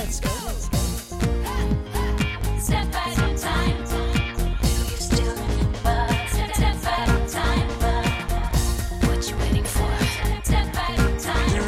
let's go. Step at a time. You still step, step at a time. What you waiting for? Step at a time.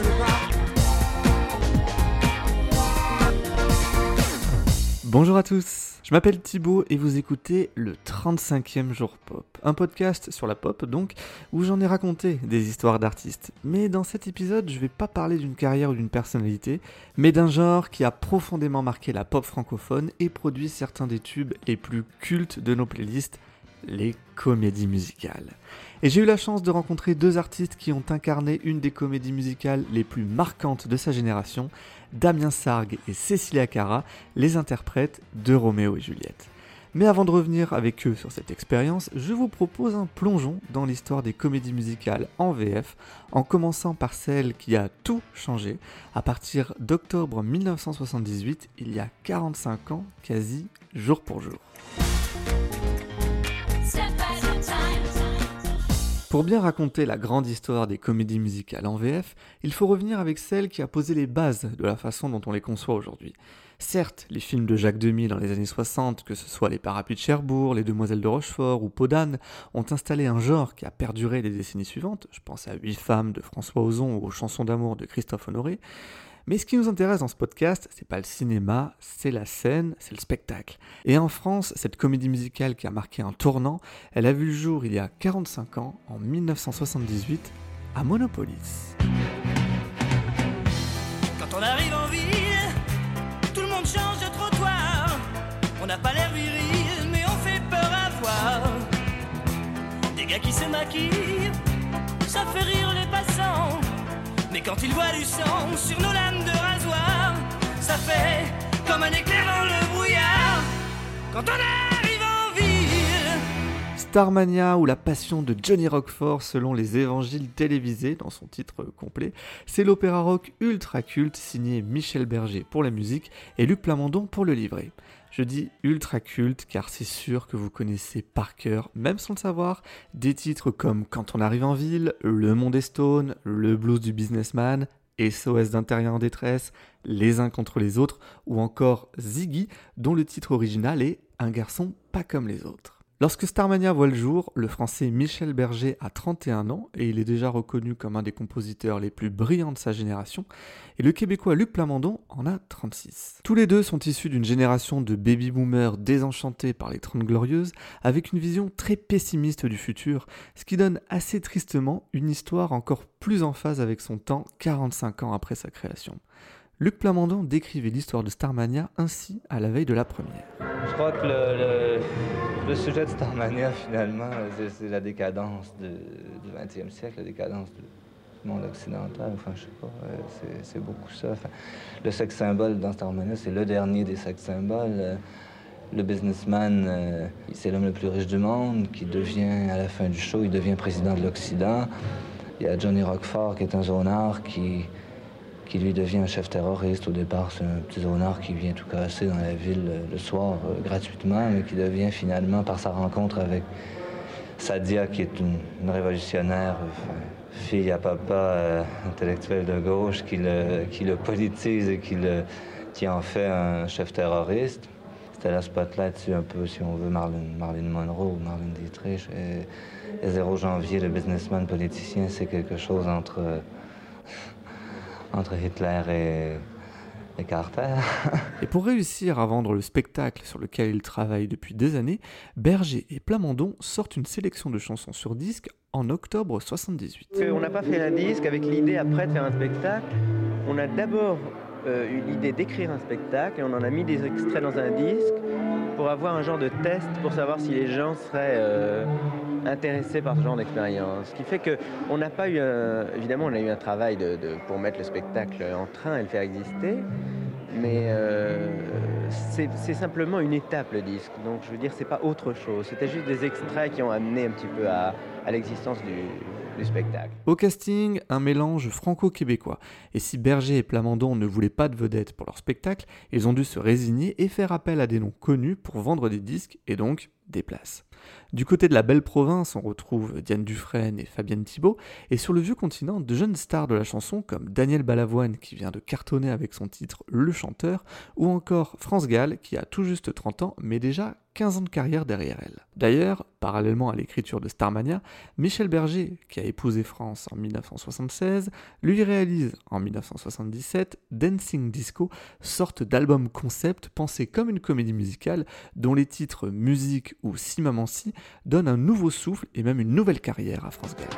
Bonjour à tous, je m'appelle Thibaut et vous écoutez le 35e jour pop, un podcast sur la pop donc, où j'en ai raconté des histoires d'artistes. Mais dans cet épisode, je vais pas parler d'une carrière ou d'une personnalité, mais d'un genre qui a profondément marqué la pop francophone et produit certains des tubes les plus cultes de nos playlists, les comédies musicales. Et j'ai eu la chance de rencontrer deux artistes qui ont incarné une des comédies musicales les plus marquantes de sa génération, Damien Sargue et Cécilia Cara, les interprètes de Roméo et Juliette. Mais avant de revenir avec eux sur cette expérience, je vous propose un plongeon dans l'histoire des comédies musicales en VF, en commençant par celle qui a tout changé à partir d'octobre 1978, il y a 45 ans, quasi jour pour jour. Pour bien raconter la grande histoire des comédies musicales en VF, il faut revenir avec celle qui a posé les bases de la façon dont on les conçoit aujourd'hui. Certes, les films de Jacques Demy dans les années 60, que ce soit Les Parapluies de Cherbourg, Les Demoiselles de Rochefort ou Peau d'âne, ont installé un genre qui a perduré les décennies suivantes, je pense à Huit femmes de François Ozon ou aux Chansons d'amour de Christophe Honoré, mais ce qui nous intéresse dans ce podcast, c'est pas le cinéma, c'est la scène, c'est le spectacle. Et en France, cette comédie musicale qui a marqué un tournant, elle a vu le jour il y a 45 ans, en 1978, à Monopolis. Quand on arrive en ville, tout le monde change de trottoir. On n'a pas l'air viril, mais on fait peur à voir. Des gars qui se maquillent, ça fait rire les passants. Mais quand ils voient du sang sur nos lames de rasoir, ça fait comme un éclair dans le brouillard. Quand on arrive en ville. Starmania ou la passion de Johnny Roquefort selon les évangiles télévisés dans son titre complet, c'est l'opéra rock ultra culte signé Michel Berger pour la musique et Luc Plamondon pour le livret. Je dis ultra culte car c'est sûr que vous connaissez par cœur, même sans le savoir, des titres comme Quand on arrive en ville, Le Monde est Stone, Le Blues du Businessman, SOS d'un terrien en détresse, Les uns contre les autres, ou encore Ziggy, dont le titre original est Un garçon pas comme les autres. Lorsque Starmania voit le jour, le français Michel Berger a 31 ans et il est déjà reconnu comme un des compositeurs les plus brillants de sa génération, et le québécois Luc Plamondon en a 36. Tous les deux sont issus d'une génération de baby-boomers désenchantés par les Trente Glorieuses, avec une vision très pessimiste du futur, ce qui donne assez tristement une histoire encore plus en phase avec son temps 45 ans après sa création. Luc Plamondon décrivait l'histoire de Starmania ainsi à la veille de la première. Je crois que le, sujet de Starmania, finalement, c'est- la décadence de- du 20e siècle, la décadence du monde occidental. Enfin, je sais pas, euh, c'est- beaucoup ça. Le sexe symbole dans Starmania, c'est le dernier des sexes symboles. Euh, Le businessman, euh, c'est l'homme le plus riche du monde qui devient, à la fin du show, il devient président de l'Occident. Il y a Johnny Roquefort qui est un zonard qui, qui lui devient un chef terroriste. Au départ, c'est un petit zonard qui vient tout casser dans la ville euh, le soir euh, gratuitement, mais qui devient finalement, par sa rencontre avec Sadia, qui est une, révolutionnaire, euh, fille à papa euh, intellectuel de gauche, qui le, politise et qui, le, qui en fait un chef terroriste. C'était la spotlight un peu, si on veut, Marlene, Monroe ou Marlene Dietrich. Et, et 0 janvier, le businessman politicien, c'est quelque chose entre, entre Hitler et, et Carter. Et pour réussir à vendre le spectacle sur lequel il travaille depuis des années, Berger et Plamondon sortent une sélection de chansons sur disque en octobre 78. Parce qu'on n'a pas fait un disque avec l'idée après de faire un spectacle. On a d'abord euh, eu l'idée d'écrire un spectacle et on en a mis des extraits dans un disque pour avoir un genre de test pour savoir si les gens seraient euh, intéressés par ce genre d'expérience. Ce qui fait qu'on n'a pas eu. Évidemment, on a eu un travail de, pour mettre le spectacle en train et le faire exister. Mais euh, c'est simplement une étape le disque. Donc je veux dire, c'est pas autre chose. C'était juste des extraits qui ont amené un petit peu à l'existence du, Au casting, un mélange franco-québécois. Et si Berger et Plamondon ne voulaient pas de vedettes pour leur spectacle, ils ont dû se résigner et faire appel à des noms connus pour vendre des disques et donc déplace. Du côté de la belle province, on retrouve Diane Dufresne et Fabienne Thibault, et sur le vieux continent, de jeunes stars de la chanson comme Daniel Balavoine qui vient de cartonner avec son titre Le Chanteur, ou encore France Gall qui a tout juste 30 ans mais déjà 15 ans de carrière derrière elle. D'ailleurs, parallèlement à l'écriture de Starmania, Michel Berger, qui a épousé France en 1976, lui réalise en 1977 Dancing Disco, sorte d'album concept pensé comme une comédie musicale dont les titres Musique ou Si Maman Si donnent un nouveau souffle et même une nouvelle carrière à France Gall.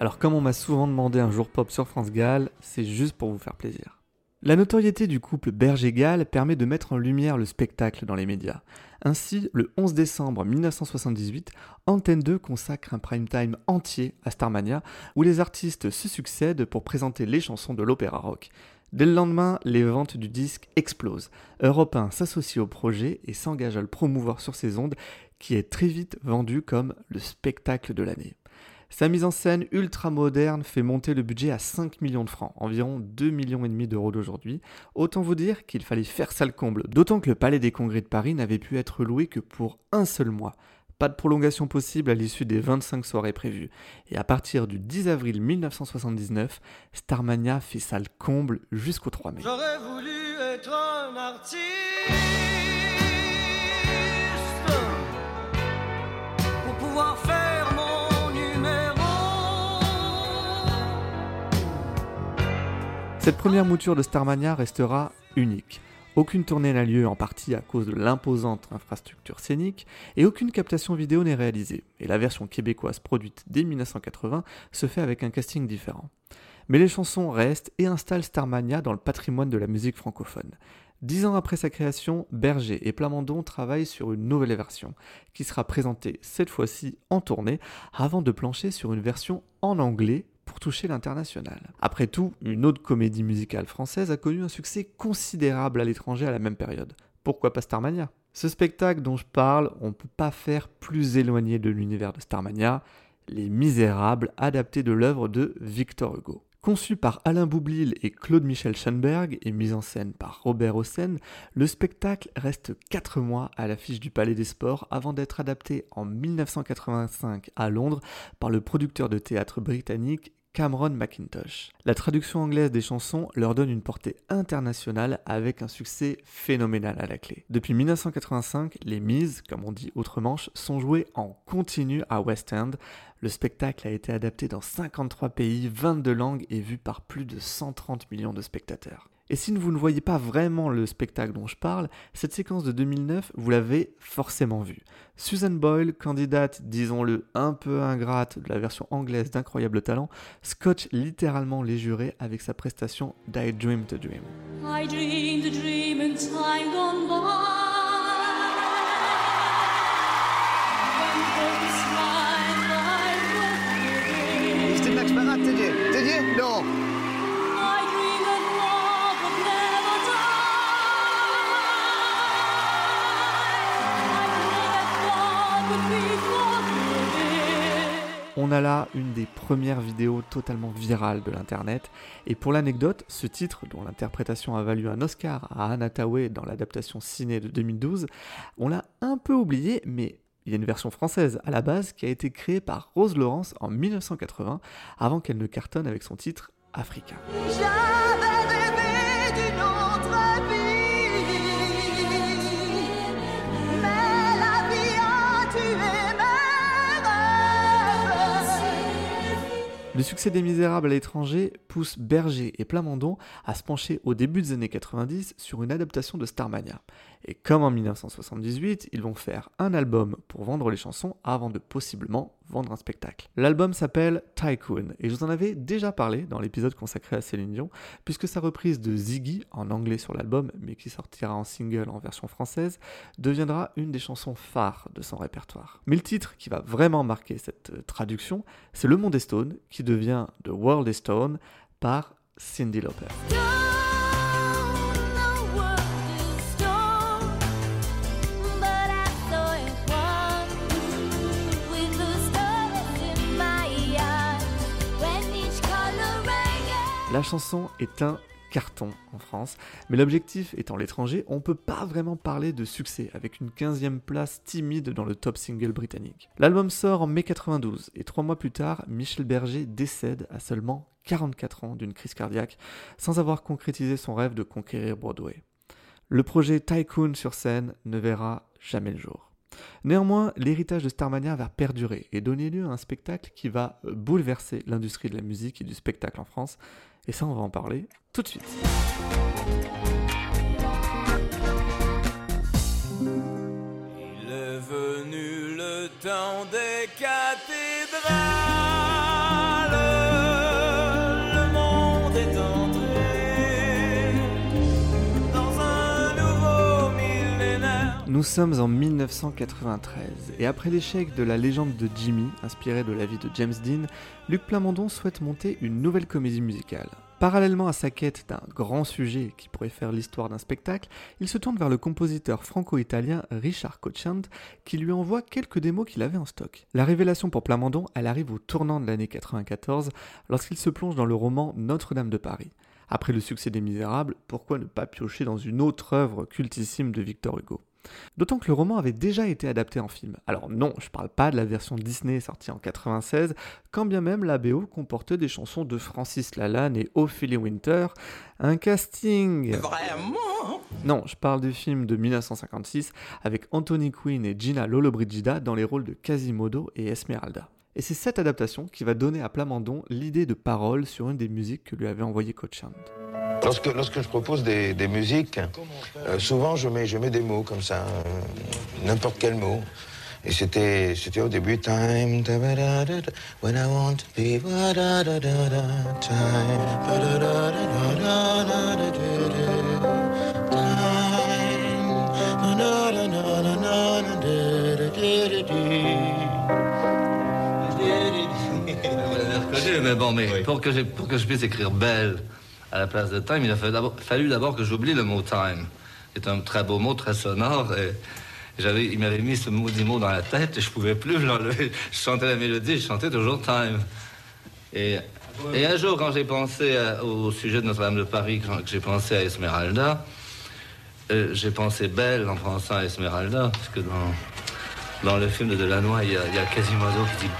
Alors comme on m'a souvent demandé un jour pop sur France Gall, c'est juste pour vous faire plaisir. La notoriété du couple Berger-Gall permet de mettre en lumière le spectacle dans les médias. Ainsi, le 11 décembre 1978, Antenne 2 consacre un prime time entier à Starmania, où les artistes se succèdent pour présenter les chansons de l'opéra rock. Dès le lendemain, les ventes du disque explosent. Europe 1 s'associe au projet et s'engage à le promouvoir sur ses ondes, qui est très vite vendu comme le spectacle de l'année. Sa mise en scène ultra moderne fait monter le budget à 5 millions de francs, environ 2 millions et demi d'euros d'aujourd'hui. Autant vous dire qu'il fallait faire ça le comble, d'autant que le Palais des Congrès de Paris n'avait pu être loué que pour un seul mois. Pas de prolongation possible à l'issue des 25 soirées prévues. Et à partir du 10 avril 1979, Starmania fait ça le comble jusqu'au 3 mai. J'aurais voulu être un artiste pour pouvoir faire mon Cette première mouture de Starmania restera unique. Aucune tournée n'a lieu en partie à cause de l'imposante infrastructure scénique et aucune captation vidéo n'est réalisée. Et la version québécoise produite dès 1980 se fait avec un casting différent. Mais les chansons restent et installent Starmania dans le patrimoine de la musique francophone. Dix ans après sa création, Berger et Plamondon travaillent sur une nouvelle version, qui sera présentée cette fois-ci en tournée, avant de plancher sur une version en anglais pour toucher l'international. Après tout, une autre comédie musicale française a connu un succès considérable à l'étranger à la même période. Pourquoi pas Starmania? Ce spectacle dont je parle, on ne peut pas faire plus éloigné de l'univers de Starmania, Les Misérables, adapté de l'œuvre de Victor Hugo. Conçu par Alain Boublil et Claude-Michel Schoenberg et mis en scène par Robert Hossein, le spectacle reste 4 mois à l'affiche du Palais des Sports avant d'être adapté en 1985 à Londres par le producteur de théâtre britannique Cameron McIntosh. La traduction anglaise des chansons leur donne une portée internationale avec un succès phénoménal à la clé. Depuis 1985, les mises, comme on dit outre-Manche, sont jouées en continu à West End. Le spectacle a été adapté dans 53 pays, 22 langues et vu par plus de 130 millions de spectateurs. Et si vous ne voyez pas vraiment le spectacle dont je parle, cette séquence de 2009, vous l'avez forcément vue. Susan Boyle, candidate, disons-le, un peu ingrate de la version anglaise d'Incroyable Talent, scotche littéralement les jurés avec sa prestation d'I Dream to Dream. I dreamed a dream in time gone by. When folks smiled, I was a là une des premières vidéos totalement virales de l'internet. Et pour l'anecdote, ce titre, dont l'interprétation a valu un Oscar à Anna dans l'adaptation ciné de 2012, on l'a un peu oublié, mais il y a une version française à la base qui a été créée par Rose Lawrence en 1980, avant qu'elle ne cartonne avec son titre Africa. Le succès des Misérables à l'étranger pousse Berger et Plamondon à se pencher au début des années 90 sur une adaptation de Starmania. Et comme en 1978, ils vont faire un album pour vendre les chansons avant de possiblement vendre un spectacle. L'album s'appelle Tycoon et je vous en avais déjà parlé dans l'épisode consacré à Céline Dion, puisque sa reprise de Ziggy en anglais sur l'album, mais qui sortira en single en version française, deviendra une des chansons phares de son répertoire. Mais le titre qui va vraiment marquer cette euh, traduction, c'est Le Monde est Stone, qui devient The World is Stone par Cindy Lauper. La chanson est un carton en France, mais l'objectif étant l'étranger, on peut pas vraiment parler de succès avec une 15e place timide dans le top single britannique. L'album sort en mai 92 et trois mois plus tard, Michel Berger décède à seulement 44 ans d'une crise cardiaque sans avoir concrétisé son rêve de conquérir Broadway. Le projet Tycoon sur scène ne verra jamais le jour. Néanmoins, l'héritage de Starmania va perdurer et donner lieu à un spectacle qui va bouleverser l'industrie de la musique et du spectacle en France. Et ça, on va en parler tout de suite. Il est venu le temps des cathédrales. Nous sommes en 1993 et après l'échec de la légende de Jimmy, inspiré de la vie de James Dean, Luc Plamondon souhaite monter une nouvelle comédie musicale. Parallèlement à sa quête d'un grand sujet qui pourrait faire l'histoire d'un spectacle, il se tourne vers le compositeur franco-italien Richard Cochand qui lui envoie quelques démos qu'il avait en stock. La révélation pour Plamondon, elle arrive au tournant de l'année 94 lorsqu'il se plonge dans le roman Notre-Dame de Paris. Après le succès des Misérables, pourquoi ne pas piocher dans une autre œuvre cultissime de Victor Hugo? D'autant que le roman avait déjà été adapté en film. Alors non, je parle pas de la version Disney sortie en 96, quand bien même la BO comportait des chansons de Francis Lalanne et Ophélie Winter, un casting... Vraiment? Non, je parle du film de 1956 avec Anthony Quinn et Gina Lollobrigida dans les rôles de Quasimodo et Esmeralda. Et c'est cette adaptation qui va donner à Plamondon l'idée de parole sur une des musiques que lui avait envoyé Cochand. Lorsque, lorsque je propose des, des musiques, euh, souvent je mets, je mets des mots comme ça, euh, n'importe quel mot. Et c'était, c'était au début time, when I want to be, time. Mais bon, mais pour que, pour que je puisse écrire belle, à la place de time, il a fallu d'abord, que j'oublie le mot time. C'est un très beau mot, très sonore. Et j'avais, il m'avait mis ce maudit mot dans la tête et je pouvais plus l'enlever. Je chantais la mélodie, je chantais toujours time. Et, un jour, quand j'ai pensé au sujet de Notre-Dame de Paris, quand j'ai pensé à Esmeralda, euh, j'ai pensé belle en pensant à Esmeralda, parce que dans, le film de Delannoy, il y a, il y a qui dit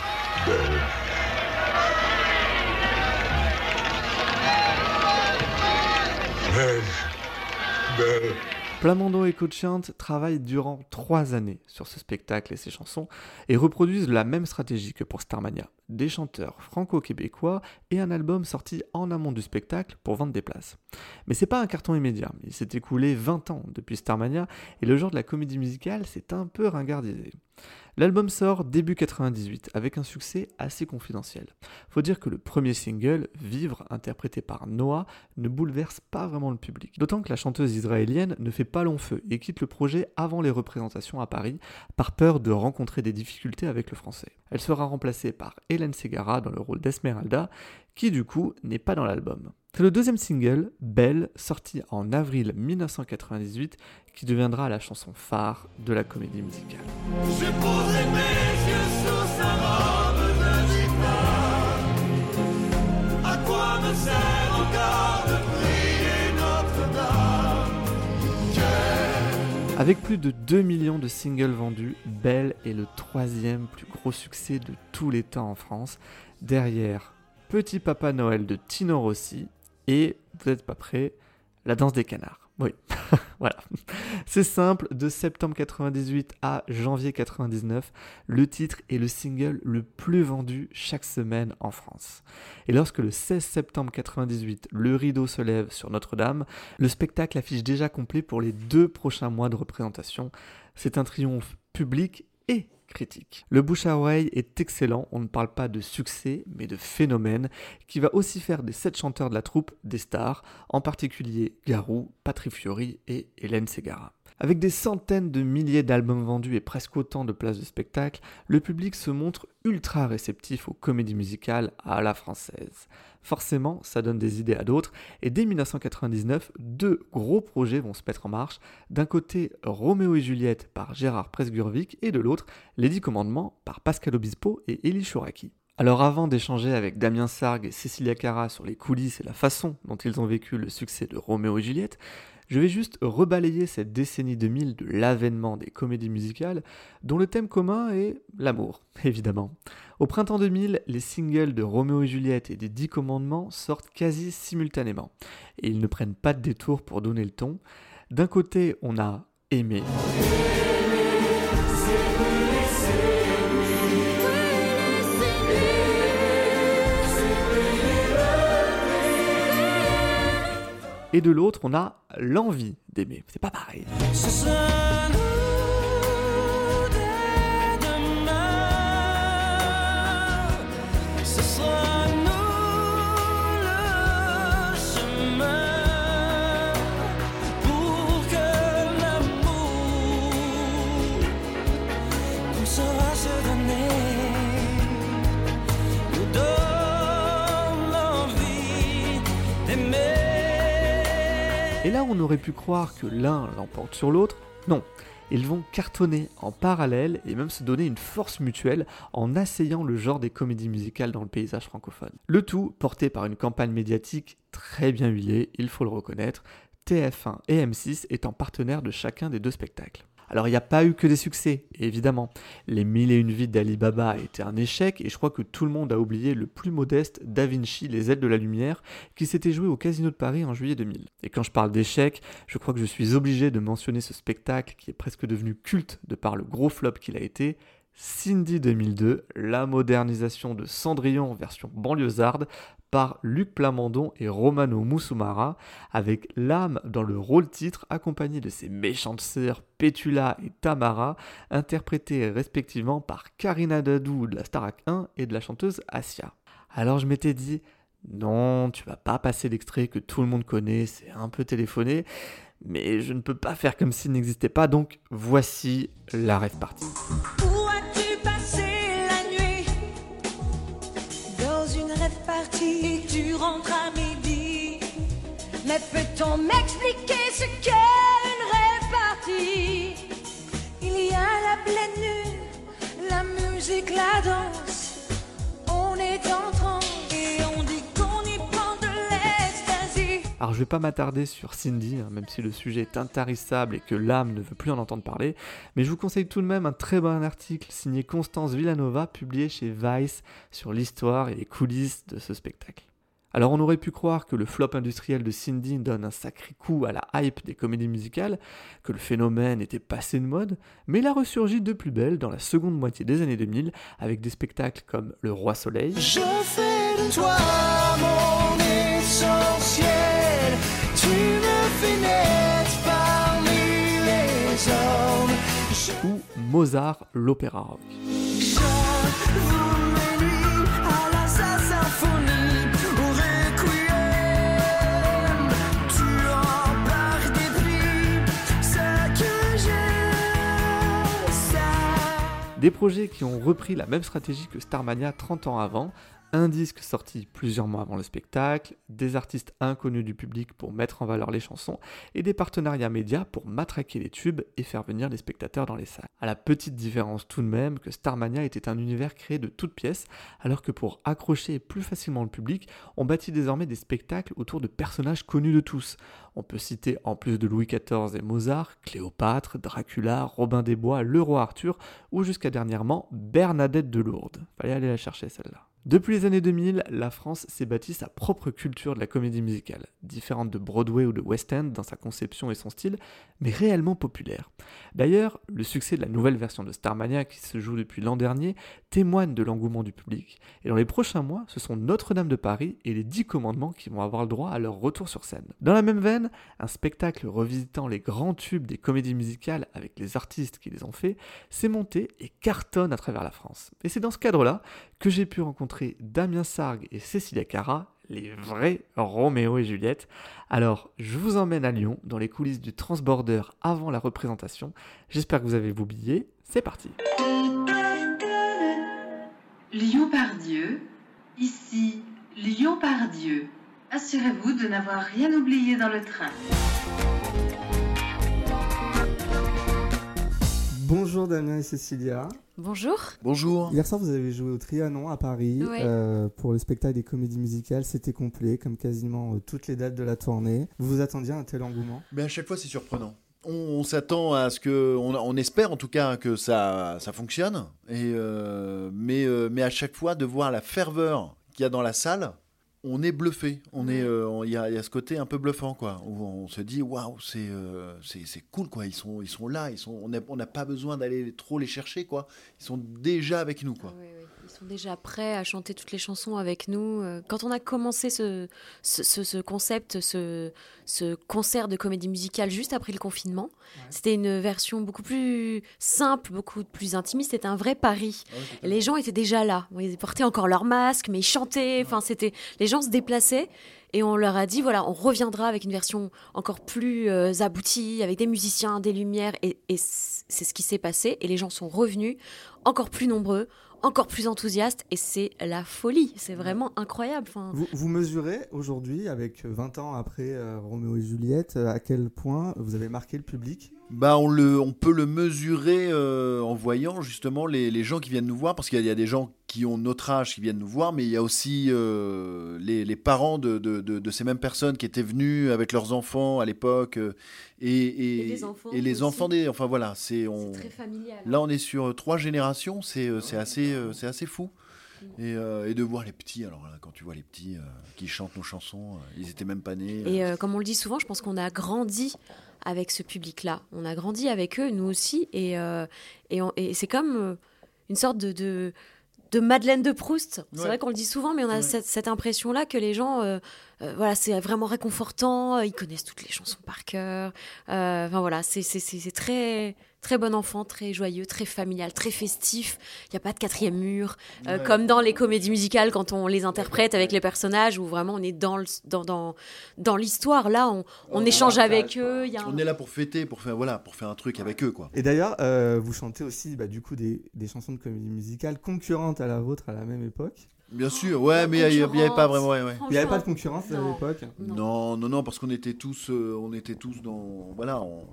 Plamondon et Coachant travaillent durant trois années sur ce spectacle et ses chansons et reproduisent la même stratégie que pour Starmania. Des chanteurs franco-québécois et un album sorti en amont du spectacle pour vendre des places. Mais c'est pas un carton immédiat. Il s'est écoulé 20 ans depuis Starmania et le genre de la comédie musicale s'est un peu ringardisé. L'album sort début 98 avec un succès assez confidentiel. Faut dire que le premier single, Vivre, interprété par Noah, ne bouleverse pas vraiment le public. D'autant que la chanteuse israélienne ne fait pas long feu et quitte le projet avant les représentations à Paris par peur de rencontrer des difficultés avec le français. Elle sera remplacée par Hélène Segara dans le rôle d'Esmeralda, qui du coup n'est pas dans l'album. C'est le deuxième single, Belle, sorti en avril 1998, qui deviendra la chanson phare de la comédie musicale. Je poserai mes yeux sous sa robe de gitane. À quoi me sert encore de prier Notre-Dame Avec plus de 2 millions de singles vendus, Belle est le troisième plus gros succès de tous les temps en France, derrière Petit Papa Noël de Tino Rossi et, vous n'êtes pas prêts, La danse des canards. Oui, voilà. C'est simple, de septembre 98 à janvier 99, le titre est le single le plus vendu chaque semaine en France. Et lorsque le 16 septembre 98, le rideau se lève sur Notre-Dame, le spectacle affiche déjà complet pour les deux prochains mois de représentation. C'est un triomphe public et Le bouche à oreille est excellent, on ne parle pas de succès, mais de phénomène, qui va aussi faire des sept chanteurs de la troupe des stars, en particulier Garou, Patrick Fiori et Hélène Segara. Avec des centaines de milliers d'albums vendus et presque autant de places de spectacle, le public se montre ultra réceptif aux comédies musicales à la française. Forcément, ça donne des idées à d'autres, et dès 1999, deux gros projets vont se mettre en marche. D'un côté, Roméo et Juliette par Gérard Presgurvic, et de l'autre, Les Dix Commandements par Pascal Obispo et Elie Chouraki. Alors avant d'échanger avec Damien Sargue et Cécilia Cara sur les coulisses et la façon dont ils ont vécu le succès de Roméo et Juliette, je vais juste rebalayer cette décennie 2000 de l'avènement des comédies musicales, dont le thème commun est l'amour, évidemment. Au printemps 2000, les singles de Roméo et Juliette et des Dix Commandements sortent quasi simultanément, et ils ne prennent pas de détour pour donner le ton. D'un côté, on a Aimé. Et de l'autre, on a l'envie d'aimer. C'est pas pareil. Là, on aurait pu croire que l'un l'emporte sur l'autre. Non, ils vont cartonner en parallèle et même se donner une force mutuelle en asseyant le genre des comédies musicales dans le paysage francophone. Le tout porté par une campagne médiatique très bien huilée, il faut le reconnaître, TF1 et M6 étant partenaires de chacun des deux spectacles. Alors il n'y a pas eu que des succès, évidemment. Les mille et une vies d'Ali Baba a été un échec et je crois que tout le monde a oublié le plus modeste Da Vinci, Les ailes de la lumière, qui s'était joué au Casino de Paris en juillet 2000. Et quand je parle d'échec, je crois que je suis obligé de mentionner ce spectacle qui est presque devenu culte de par le gros flop qu'il a été, Cindy 2002, la modernisation de Cendrillon en version banlieusarde par Luc Plamondon et Romano Musumara, avec l'âme dans le rôle titre accompagné de ses méchantes sœurs Pétula et Tamara, interprétées respectivement par Karina Dadou de la Starac 1 et de la chanteuse Asia. Alors je m'étais dit, non, tu vas pas passer l'extrait que tout le monde connaît, c'est un peu téléphoné, mais je ne peux pas faire comme s'il n'existait pas, donc voici la rêve partie. Peut-on m'expliquer ce qu'est une rêve partie Il y a la pleine lune, la musique, la danse. On est en transe et on dit qu'on y prend de l'ecstasy. Alors je vais pas m'attarder sur Cindy, hein, même si le sujet est intarissable et que l'âme ne veut plus en entendre parler, mais je vous conseille tout de même un très bon article signé Constance Villanova, publié chez Vice, sur l'histoire et les coulisses de ce spectacle. Alors on aurait pu croire que le flop industriel de Cindy donne un sacré coup à la hype des comédies musicales, que le phénomène était passé de mode, mais il a ressurgi de plus belle dans la seconde moitié des années 2000 avec des spectacles comme Le Roi Soleil, Je fais de toi mon essentiel. Tu me fais naître parmi les hommes. Je ou Mozart l'opéra rock. Des projets qui ont repris la même stratégie que Starmania 30 ans avant, un disque sorti plusieurs mois avant le spectacle, des artistes inconnus du public pour mettre en valeur les chansons, et des partenariats médias pour matraquer les tubes et faire venir les spectateurs dans les salles. À la petite différence tout de même que Starmania était un univers créé de toutes pièces, alors que pour accrocher plus facilement le public, on bâtit désormais des spectacles autour de personnages connus de tous. On peut citer en plus de Louis XIV et Mozart, Cléopâtre, Dracula, Robin des Bois, le roi Arthur, ou jusqu'à dernièrement Bernadette de Lourdes. Fallait aller la chercher celle-là. Depuis les années 2000, la France s'est bâtie sa propre culture de la comédie musicale, différente de Broadway ou de West End dans sa conception et son style, mais réellement populaire. D'ailleurs, le succès de la nouvelle version de Starmania qui se joue depuis l'an dernier témoigne de l'engouement du public. Et dans les prochains mois, ce sont Notre-Dame de Paris et les Dix Commandements qui vont avoir le droit à leur retour sur scène. Dans la même veine, un spectacle revisitant les grands tubes des comédies musicales avec les artistes qui les ont fait s'est monté et cartonne à travers la France. Et c'est dans ce cadre-là que j'ai pu rencontrer Damien Sargue et Cécilia Cara, les vrais Roméo et Juliette. Alors, je vous emmène à Lyon, dans les coulisses du Transborder avant la représentation. J'espère que vous avez vos billets. C'est parti. Lyon par Dieu, ici Lyon par Dieu. Assurez-vous de n'avoir rien oublié dans le train. Bonjour Damien et Cécilia. Bonjour. Bonjour. Hier soir, vous avez joué au Trianon à Paris Ouais. euh, pour le spectacle des comédies musicales. C'était complet, comme quasiment euh, toutes les dates de la tournée. Vous vous attendiez à un tel engouement? Mais à chaque fois, c'est surprenant. On, on s'attend à ce que, on, on espère en tout cas que ça, ça fonctionne. Et euh, mais, euh, mais à chaque fois, de voir la ferveur qu'il y a dans la salle, on est bluffé. On est, euh, il y, a, il y a ce côté un peu bluffant, quoi. Où on se dit, waouh, c'est, euh, c'est, c'est cool, quoi. Ils sont, ils sont là. Ils sont, on n'a on pas besoin d'aller trop les chercher, quoi. Ils sont déjà avec nous, quoi. Sont déjà prêts à chanter toutes les chansons avec nous. Euh, Quand on a commencé ce, ce, ce- ce concept, ce, ce concert de comédie musicale juste après le confinement, c'était une version beaucoup plus simple, beaucoup plus intimiste. C'était un vrai pari. Et les gens étaient déjà là. Ils portaient encore leur masque, mais ils chantaient. Enfin, c'était les gens se déplaçaient. Et on leur a dit, voilà, on reviendra avec une version encore plus euh, aboutie, avec des musiciens, des lumières. Et, c'est ce qui s'est passé. Et les gens sont revenus encore plus nombreux, encore plus enthousiastes. Et c'est la folie. C'est vraiment incroyable. Enfin, Vous, vous mesurez aujourd'hui, avec 20 ans après euh, Roméo et Juliette, à quel point vous avez marqué le public? Bah, on, le, on peut le mesurer euh, en voyant justement les, les gens qui viennent nous voir, parce qu'il y, a- il y a des gens qui ont notre âge qui viennent nous voir, mais il y a aussi euh, les, les parents de, de- de- de ces mêmes personnes qui étaient venus avec leurs enfants à l'époque, euh, et, et, Et les enfants et les enfants des... Enfin voilà, c'est... On... très familial. Là, on est sur trois générations, c'est c'est assez, euh, c'est assez fou. Et, euh, et de voir les petits, alors là, quand tu vois les petits euh, qui chantent nos chansons, euh, ils étaient même pas nés. euh, Et euh, comme on le dit souvent, je pense qu'on a grandi avec ce public-là. On a grandi avec eux, nous aussi. Et, euh, et, c'est comme euh, une sorte de, de, de Madeleine de Proust. C'est vrai qu'on le dit souvent, mais on a Ouais. cette, cette impression-là que les gens, euh, euh, voilà, c'est vraiment réconfortant. Ils connaissent toutes les chansons par cœur. Enfin voilà, c'est c'est- c'est- c'est très très bon enfant, très joyeux, très familial, très festif. Il n'y a pas de quatrième mur, euh, Ouais. comme dans les comédies musicales quand on les interprète avec les personnages, où vraiment on est dans le- dans dans, dans l'histoire. Là, on, on échange avec eux. Il y a un- On est là pour fêter, pour faire, voilà, pour faire un truc avec eux, quoi. Et d'ailleurs, euh, vous chantez aussi bah, du coup des, des chansons de comédie musicale concurrentes à la vôtre à la même époque. Bien sûr, ouais, mais il n'y avait pas vraiment. Ouais, ouais. Il n'y avait pas de concurrence à l'époque. Non, non, non, parce qu'on était tous, euh, on était tous dans, voilà, on-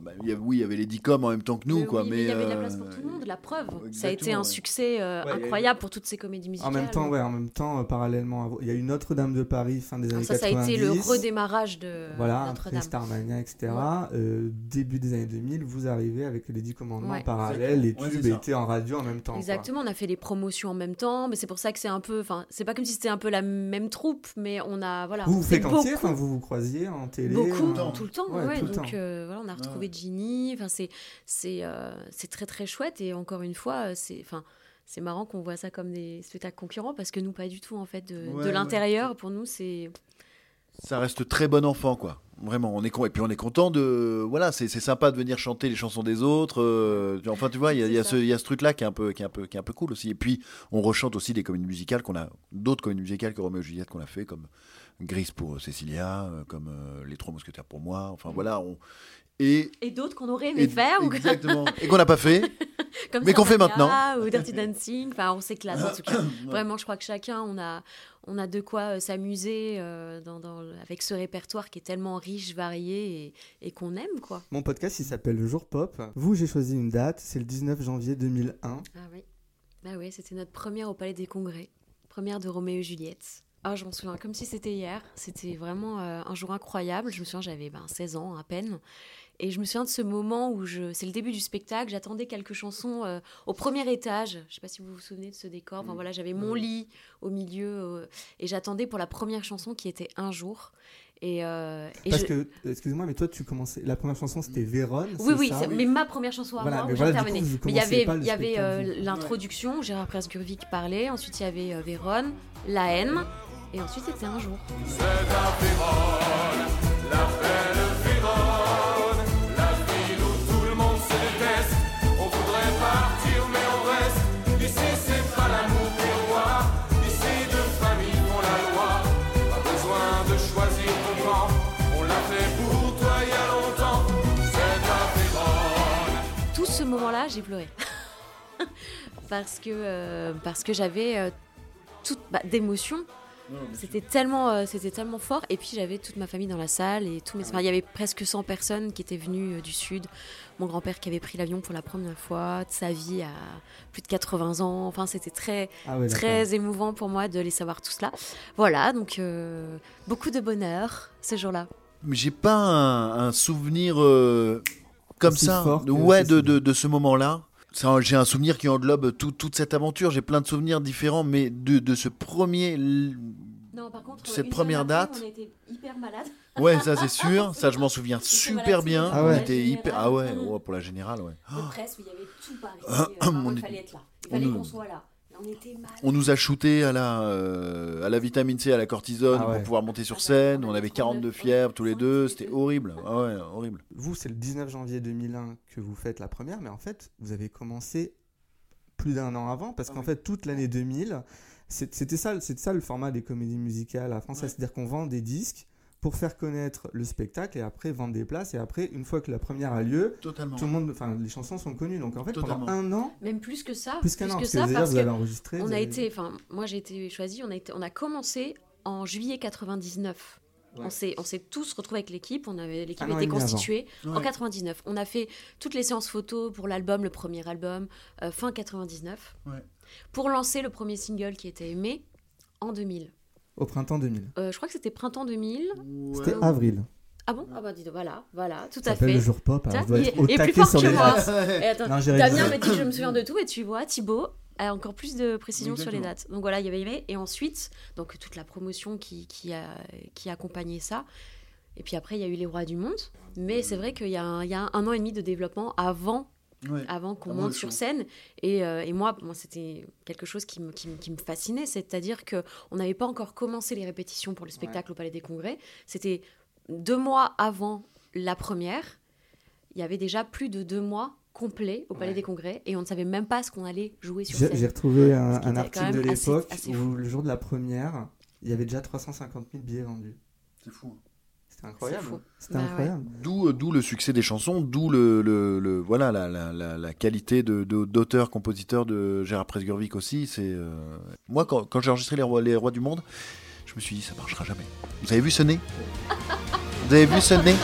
bah, il y avait- oui, il y avait les DICOM en même temps que nous, Mais quoi. oui, mais mais il y avait de la euh, place pour tout le monde, la preuve. Ça a été un ouais. succès euh, Ouais, eu- incroyable pour toutes ces comédies musicales. En même temps, ouais, en même temps, euh, parallèlement, à vous- il y a eu Notre-Dame de Paris fin des Alors années ça, ça a 90. été le redémarrage de Voilà, Notre-Dame. Starmania, etc. Euh, début des années 2000, vous arrivez avec les 10 commandements Ouais. parallèles, les tubes étaient en radio en même temps. quoi. Exactement, on a fait les promotions en même temps, mais c'est pour ça que c'est un peu, enfin, c'est pas comme si c'était un peu la même troupe, mais on a, voilà, Vous vous fréquentiez, vous vous croisiez en télé Beaucoup, en- tout le temps, Ouais, ouais, tout le donc temps. euh, voilà, on a retrouvé Ginny, enfin c'est c'est euh, c'est très très chouette et encore une fois, euh, c'est enfin c'est marrant qu'on voit ça comme des spectacles concurrents parce que nous pas du tout en fait de, Ouais, de ouais. l'intérieur pour nous c'est Ça reste très bon enfant, quoi. Vraiment, on est con... et puis on est content de, voilà, c'est c'est sympa de venir chanter les chansons des autres. euh, Enfin, tu vois, il y y a ce, il y a ce truc-là qui est un peu, qui est un peu, qui est un peu cool aussi. Et puis, on rechante aussi des comédies musicales qu'on a, d'autres comédies musicales que Roméo et Juliette qu'on a fait, comme Grise pour euh, Cécilia, euh, comme euh, Les Trois Mousquetaires pour moi. Enfin voilà, on et et d'autres qu'on aurait aimé et- faire ou exactement. Et qu'on n'a pas fait, comme mais qu'on fait maintenant. ou Dirty Dancing enfin on s'éclate en tout cas vraiment je crois que chacun on a on a de quoi euh, s'amuser euh, dans, dans- avec ce répertoire qui est tellement riche varié et, et qu'on aime quoi Mon podcast, il s'appelle Le Jour Pop. Vous, j'ai choisi une date, c'est le 19 janvier 2001. Ah oui. Bah oui, c'était notre première au Palais des Congrès. Première de Roméo et Juliette. Ah, je m'en souviens comme si c'était hier. C'était vraiment euh, un jour incroyable. Je me souviens, j'avais ben, 16 ans à peine. Et je me souviens de ce moment où je... c'est le début du spectacle. J'attendais quelques chansons euh, au premier étage. Je sais pas si vous vous souvenez de ce décor. Enfin voilà, j'avais mon lit au milieu euh, et j'attendais pour la première chanson qui était Un jour. Et, euh, et Parce je- que, excuse-moi, mais toi, tu commencais. La première chanson, c'était Vérone. Oui, oui, ça mais ma première chanson à Voilà, moi, voilà, j'intervenais. Mais il y avait, pas le il y avait euh, l'introduction, Gérard Presgurvic parlait, ensuite il y avait Vérone, La haine, et ensuite c'était un jour. La belle la ville où tout le monde se déteste. On voudrait partir, mais on reste. Ici, c'est pas l'amour roi. Ici, deux familles font la loi. Pas besoin de choisir ton camp. On l'a fait pour toi il y a longtemps. C'est Vérone. Tout ce moment-là, j'ai pleuré. parce que, euh, parce que j'avais euh, toute bah, d'émotion. C'était tellement, euh, c'était tellement fort. Et puis j'avais toute ma famille dans la salle et tous mes. enfin, il y avait presque 100 personnes qui étaient venues euh, du sud. Mon grand-père qui avait pris l'avion pour la première fois de sa vie à plus de 80 ans. Enfin, c'était très, Ah ouais, très émouvant pour moi de les savoir tous là. Voilà, donc euh, beaucoup de bonheur ce jour-là. Mais j'ai pas un, un souvenir euh, comme ça, ouais, de, de ce moment-là. J'ai un souvenir qui englobe tout- toute cette aventure. J'ai plein de souvenirs différents, mais de, de ce premier. Non, par contre, Cette une première date. on été hyper malades. Ouais, ça c'est sûr. Ça, je m'en souviens super malade bien. tous les On était hyper. Ah ouais, ouais, pour la générale, ouais. De presse où il y avait tout Paris. Ah, Euh, il est- fallait être là. Il fallait qu'on soit là. On était malades. On nous a shooté à la, euh, à la vitamine C, à la cortisone Ah ouais. pour pouvoir monter sur scène. On avait 42 fièvres tous les deux. C'était horrible. Ah ouais, horrible. Vous, c'est le 19 janvier 2001 que vous faites la première, mais en fait, vous avez commencé plus d'un an avant, parce qu'en fait, toute l'année 2000, c'est- c'était ça, ça le format des comédies musicales à France, c'est-à-dire qu'on vend des disques pour faire connaître le spectacle et après vendre des places et après une fois que la première a lieu Totalement. tout le monde enfin les chansons sont connues donc en fait Totalement. pendant un an Même plus que ça. Plus qu'un an, que parce que ça, vous avez- parce vous avez que enregistré, On vous a avez- été, enfin, moi j'ai été choisi. On a été, on a commencé en juillet 99. Ouais. On s'est, on s'est tous retrouvés avec l'équipe. On avait l'équipe était constituée en Ouais. 99. On a fait toutes les séances photos pour l'album, le premier album, euh, fin 99. Ouais. Pour lancer le premier single qui était aimé en 2000. Au printemps 2000 Euh, je crois que c'était printemps 2000. c'était avril Ah bon? Ah bah dis donc, voilà, voilà, tout Ça à s'appelle fait. le jour pop, alors je dois être au est plus fort sur que les moi. dates. Et attends, Non, j'ai Damien me dit que je me souviens de tout et tu vois, Thibaut a encore plus de précision sur les dates. Donc voilà, il y avait aimé et ensuite donc toute la promotion qui, qui a qui a accompagné ça. Et puis après il y a eu les rois du monde, mais c'est vrai qu'il y a un, il y a un an et demi de développement avant Ouais. avant qu'on Avant monte sur scène. Et, euh, et moi, moi c'était quelque chose qui me, qui me- qui me fascinait, c'est-à-dire que on n'avait pas encore commencé les répétitions pour le spectacle au Palais des Congrès. C'était deux mois avant la première. Il y avait déjà plus de deux mois complets au Palais Ouais. des Congrès et on ne savait même pas ce qu'on allait jouer sur scène. j'ai retrouvé un, article de l'époque où fou. le jour de la première, il y avait déjà 350 000 billets vendus. C'est fou. C'était incroyable. C'était Bah ouais. incroyable. D'où, euh, d'où le succès des chansons, d'où le, le- le- voilà la, la, la, la qualité de, de- d'auteur, compositeur de Gérard Presgurvic aussi. C'est euh, moi quand, quand j'ai enregistré les rois, les rois du monde, je me suis dit ça marchera jamais. Vous avez vu ce nez? Vous avez vu ce nez?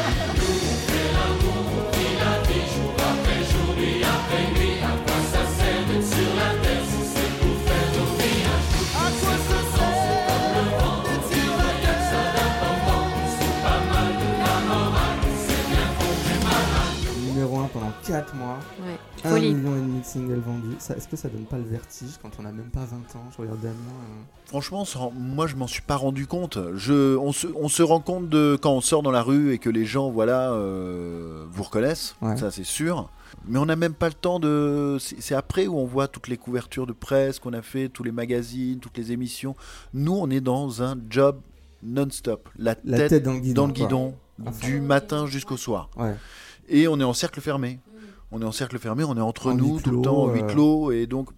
4 mois. Ouais. 1 Folie. million et demi de singles vendus. Ça, Est-ce que ça donne pas le vertige quand on a même pas 20 ans? Je regarde Damien. euh, Franchement, moi je m'en suis pas rendu compte. Je, on, se, on se rend compte de quand on sort dans la rue et que les gens voilà euh, vous reconnaissent, Ouais. ça c'est sûr. Mais on n'a même pas le temps de. C'est après où on voit toutes les couvertures de presse qu'on a fait, tous les magazines, toutes les émissions. Nous, on est dans un job non-stop, la, La tête dans le guidon, du matin jusqu'au soir. Ouais. Et on est en cercle fermé. On est en cercle fermé, on est entre En nous tout le temps, en huis euh. clos, et donc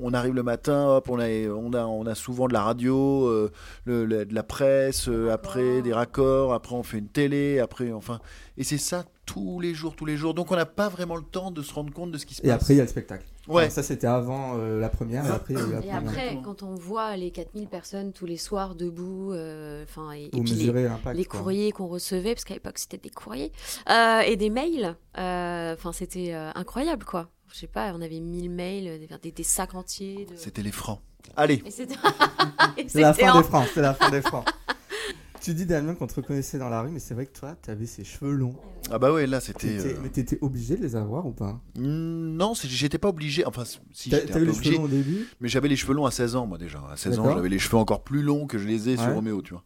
on arrive le matin, hop, on a, on a, on a souvent de la radio, euh, le- le- de la presse, euh, après des raccords, après on fait une télé, après enfin, et c'est ça tous les jours, tous les jours. Donc on n'a pas vraiment le temps de se rendre compte de ce qui se Et passe. après, il y a le spectacle. Ouais. Alors ça, c'était avant euh, la première, et après, Et première. quand on voit les 4000 personnes tous les soirs debout, euh, enfin, et, et puis les, les courriers qu'on recevait, parce qu'à l'époque c'était des courriers, euh, et des mails, euh, enfin, c'était euh, incroyable, quoi. Je sais pas, on avait 1000 mails, des, des, des sacs entiers. De... C'était les francs. Allez. Et et C'est la fin en- des francs, c'est la fin des francs. Tu dis Damien qu'on te reconnaissait dans la rue, mais c'est vrai que toi, tu avais ces cheveux longs. Ah bah ouais, là c'était. T'étais- euh, Mais t'étais obligé de les avoir ou pas? Mm, Non, c'est- j'étais pas obligé. Enfin, si j'étais un t'avais peu les cheveux obligé. longs au début? Mais j'avais les cheveux longs à 16 ans, moi déjà. À 16 ans, D'accord. j'avais les cheveux encore plus longs que je les ai Ouais. sur Roméo, tu vois.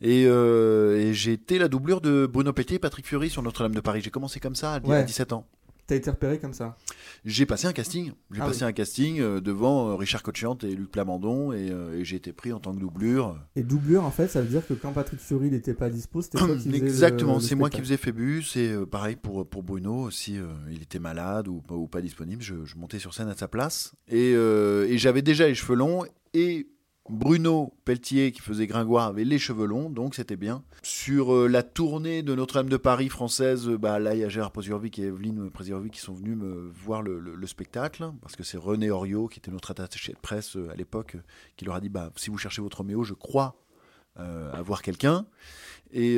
Et, euh, et j'ai été la doublure de Bruno Pétier et Patrick Fury sur Notre-Dame de Paris. J'ai commencé comme ça à, dix- à Ouais. 17 ans. T'as été repéré comme ça? J'ai passé un casting. J'ai Ah passé oui. un casting euh, devant euh, Richard Cochiante et Luc Plamondon et, euh, et j'ai été pris en tant que doublure. Et doublure, en fait, ça veut dire que quand Patrick Fury n'était pas dispo, c'était toi qui Exactement, c'est moi qui faisais Phébus et euh, pareil pour, pour Bruno, si euh, il était malade ou, pas- ou pas disponible, je, je montais sur scène à sa place. Et, euh, et j'avais déjà les cheveux longs et Bruno Pelletier, qui faisait Gringoire, avait les cheveux longs, donc c'était bien. Sur euh, la tournée de Notre-Dame de Paris française, euh, bah, là, il y a Gérard Poziovic et Evelyne Poziovic qui sont venus me voir le, le- le spectacle, parce que c'est René Oriot, qui était notre attaché de presse euh, à l'époque, qui leur a dit bah, si vous cherchez votre Roméo, je crois euh, avoir quelqu'un. Et,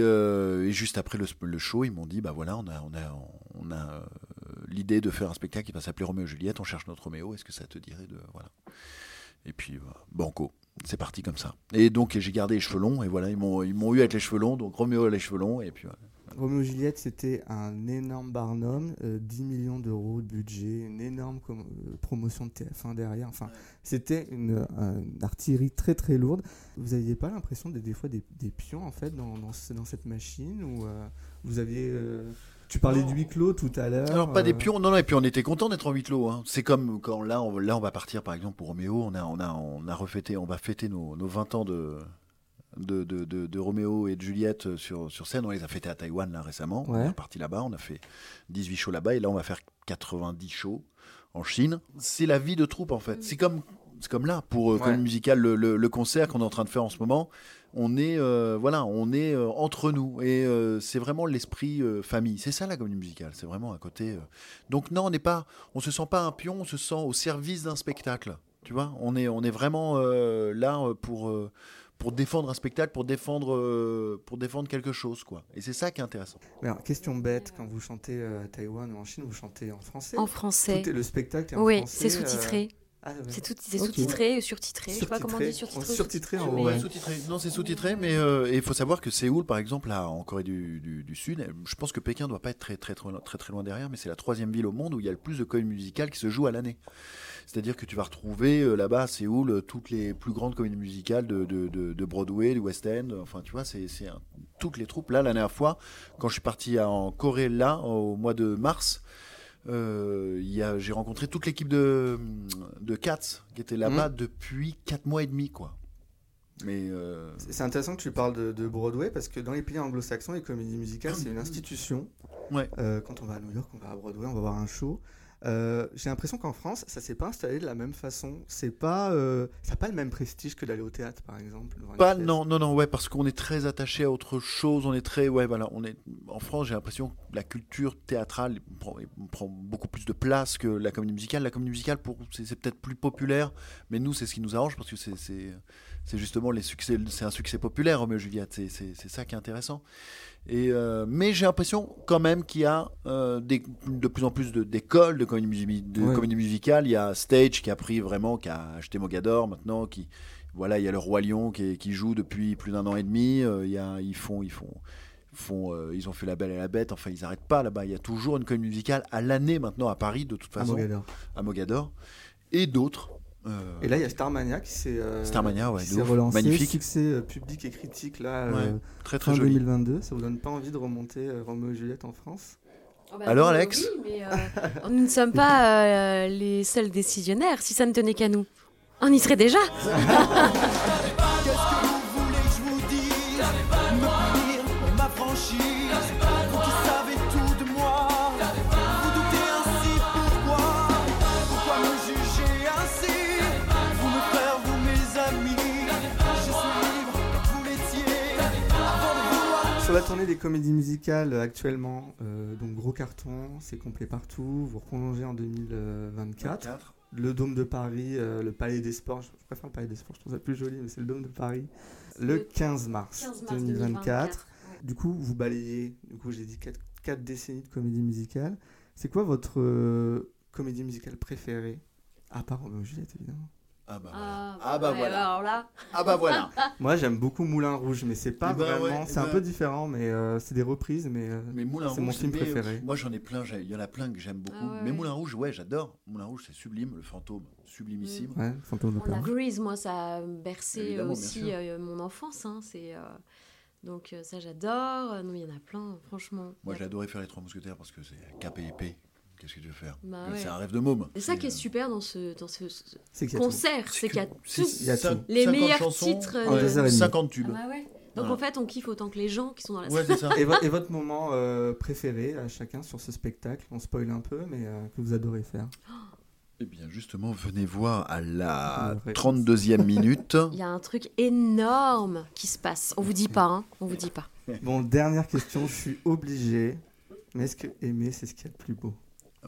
juste après le, show, ils m'ont dit bah voilà, on a, on a, l'idée de faire un spectacle qui va s'appeler Roméo et Juliette, on cherche notre Roméo, est-ce que ça te dirait de. Voilà. Et puis, bah, banco, c'est parti comme ça. Et donc, j'ai gardé les cheveux longs, et voilà, ils m'ont, eu avec les cheveux longs, donc Roméo a les cheveux longs, et puis voilà. Roméo et Juliette, c'était un énorme barnum, euh, 10 millions d'euros de budget, une énorme euh, promotion de TF1 derrière. Enfin, c'était une, euh, artillerie très très lourde. Vous n'aviez pas l'impression d'être des fois des, des pions en fait dans, dans, ce- dans cette machine ou euh, vous aviez. euh, tu parlais Non. du huis clos tout à l'heure. Alors pas des euh, pions, non, non, et puis on était content d'être en huis clos. hein. C'est comme quand là on, là, on va partir par exemple pour Roméo, on a, on a, on a refêté, on va fêter nos, nos 20 ans de, de, de, de- de Roméo et de Juliette sur, sur scène. On les a fêtés à Taïwan là récemment. On est parti là-bas, on a fait 18 shows là-bas, et là on va faire 90 shows en Chine. C'est la vie de troupe en fait. C'est comme, c'est comme là pour euh, Ouais. comme musical le, le- le concert qu'on est en train de faire en ce moment. On est, euh, voilà, on est euh, entre nous et euh, c'est vraiment l'esprit euh, famille. C'est ça la comédie musicale. C'est vraiment un côté. euh, Donc non, on n'est pas, on se sent pas un pion, on se sent au service d'un spectacle. Tu vois, on est, on est vraiment euh, là pour euh, pour défendre un spectacle, pour défendre euh, pour défendre quelque chose quoi. Et c'est ça qui est intéressant. Alors, question bête, quand vous chantez euh, à Taïwan ou en Chine, vous chantez en français? En français. Tout est- le spectacle est en Oui, français. c'est sous-titré. euh, ah, ouais. C'est tout- c'est Ok. sous-titré ou surtitré. Je sais pas comment on dit Surtitré. surtitré. mais- ouais. sous-titré. Non, c'est sous-titré, mais euh, il faut savoir que Séoul, par exemple, là, en Corée du, du- du Sud, je pense que Pékin doit pas être très très très, loin- très, très loin derrière, mais c'est la troisième ville au monde où il y a le plus de comédies musicales qui se jouent à l'année. C'est-à-dire que tu vas retrouver euh, là-bas à Séoul euh, toutes les plus grandes comédies musicales de, de, de- de Broadway, du West End. Enfin, tu vois, c'est toutes les troupes. Là, la dernière fois, quand je suis parti en Corée là au mois de mars. Euh, j'ai rencontré toute l'équipe de, de Cats qui était là-bas depuis 4 mois et demi quoi. Mais euh, C'est c'est intéressant que tu parles de, de Broadway parce que dans les pays anglo-saxons, les comédies musicales, c'est une institution. Ouais. Euh, quand on va à New York, on va à Broadway, on va voir un show. Euh, J'ai l'impression qu'en France, ça s'est pas installé de la même façon. C'est pas, euh, ça n'a pas le même prestige que d'aller au théâtre, par exemple. Pas, pièce. non, non, non, ouais, parce qu'on est très attaché à autre chose. On est très, ouais, voilà, on est en France. J'ai l'impression que la culture théâtrale prend, prend beaucoup plus de place que la comédie musicale. La comédie musicale, pour, c'est, peut-être plus populaire, mais nous, c'est ce qui nous arrange parce que c'est, c'est, justement les succès, c'est un succès populaire, Roméo et Juliette. C'est, c'est, c'est ça qui est intéressant. Et euh, mais j'ai l'impression quand même qu'il y a euh, des- de plus en plus d'écoles de, comédie, de Ouais. comédie musicale. Il y a Stage qui a pris vraiment, qui a acheté Mogador maintenant, qui voilà, il y a le Roi Lion qui, qui joue depuis plus d'un an et demi. euh, il y a, ils font, ils font, font, euh, ils ont fait La Belle et la Bête. Enfin, ils n'arrêtent pas là-bas. Il y a toujours une comédie musicale à l'année maintenant à Paris, de toute À façon, Mogador. à Mogador, et d'autres. euh, Et là, il y a Starmania qui s'est euh, Starmania, ouais, qui relancé. Magnifique. Succès public et critique là, Ouais, très, très fin joli. 2022. Ça vous donne pas envie de remonter Roméo et Juliette en France? Oh bah Alors, Alex oui, mais, euh, Nous ne sommes pas euh, les seuls décisionnaires. Si ça ne tenait qu'à nous, on y serait déjà. tournée des comédies musicales euh, actuellement, euh, donc gros carton, c'est complet partout. Vous reprolongez en 2024. 24. Le Dôme de Paris, euh, le Palais des Sports, je je préfère le Palais des Sports, je trouve ça plus joli, mais c'est le Dôme de Paris. Le 15 mars, 15 mars 2024. 2024, Du coup, vous balayez, du coup, j'ai dit 4, décennies de comédie musicale. C'est quoi votre euh, comédie musicale préférée? À part Roméo et Juliette, évidemment. Ah bah Ah, Ah bah ouais, voilà. Alors là, Ah bah voilà. Moi, j'aime beaucoup Moulin Rouge, mais c'est pas Eh ben, vraiment. ouais, c'est eh un ben- peu différent, mais euh, c'est des reprises, mais. euh, Mais Moulin C'est Rouge, mon film mais, préféré. Moi, j'en ai plein. Il y en a plein que j'aime beaucoup. Ah ouais, mais. Moulin Rouge, ouais, j'adore. Moulin Rouge, c'est sublime. Le fantôme, sublimissime. Ouais, Fantôme de on a l'Opéra. Grease, moi, ça a bercé aussi euh, mon enfance. hein, c'est, euh, Donc euh, ça, j'adore. Euh, Non, il y en a plein, franchement. Moi, adoré faire les Trois Mousquetaires parce que c'est cap et épée. Qu'est-ce que tu veux faire Bah C'est ouais. un rêve de môme. Et ça qui est euh, super dans ce, dans ce, ce C'est qu'il y a tout. concert, c'est qu'il y a c'est- tout. Il y a cin- tout. Les 50 meilleurs chansons, titres, en euh, deux heures et demie. 50 tubes. Ah bah ouais. Donc Voilà. en fait, on kiffe autant que les gens qui sont dans la Ouais, salle. c'est ça. Et, vo- et votre moment euh, préféré à chacun sur ce spectacle? On spoil un peu, mais euh, que vous adorez faire Eh bien, justement, venez voir à la Ouais. 32e minute. Il y a un truc énorme qui se passe. On vous dit pas, hein On vous dit pas. Bon, dernière question, je suis obligé. Mais est-ce que aimer, c'est ce qu'il y a de plus beau?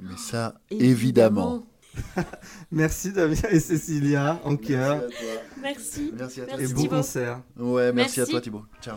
Mais ça, évidemment. Merci Damien et Cécilia en cœur. Merci. Merci à toi. Et bon concert. Ouais, merci, à Merci. toi Thibaut. Ciao.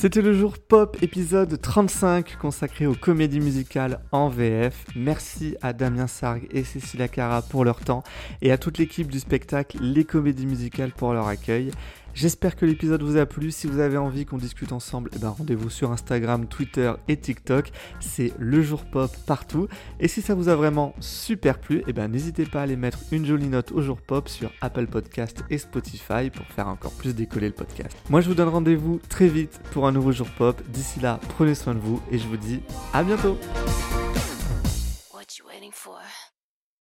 C'était le jour pop épisode 35 consacré aux comédies musicales en VF. Merci à Damien Sargue et Cécilia Cara pour leur temps et à toute l'équipe du spectacle Les Comédies Musicales pour leur accueil. J'espère que l'épisode vous a plu. Si vous avez envie qu'on discute ensemble, eh ben rendez-vous sur Instagram, Twitter et TikTok. C'est le jour pop partout. Et si ça vous a vraiment super plu, eh ben n'hésitez pas à aller mettre une jolie note au jour pop sur Apple Podcast et Spotify pour faire encore plus décoller le podcast. Moi je vous donne rendez-vous très vite pour un nouveau jour pop. D'ici là, prenez soin de vous et je vous dis à bientôt.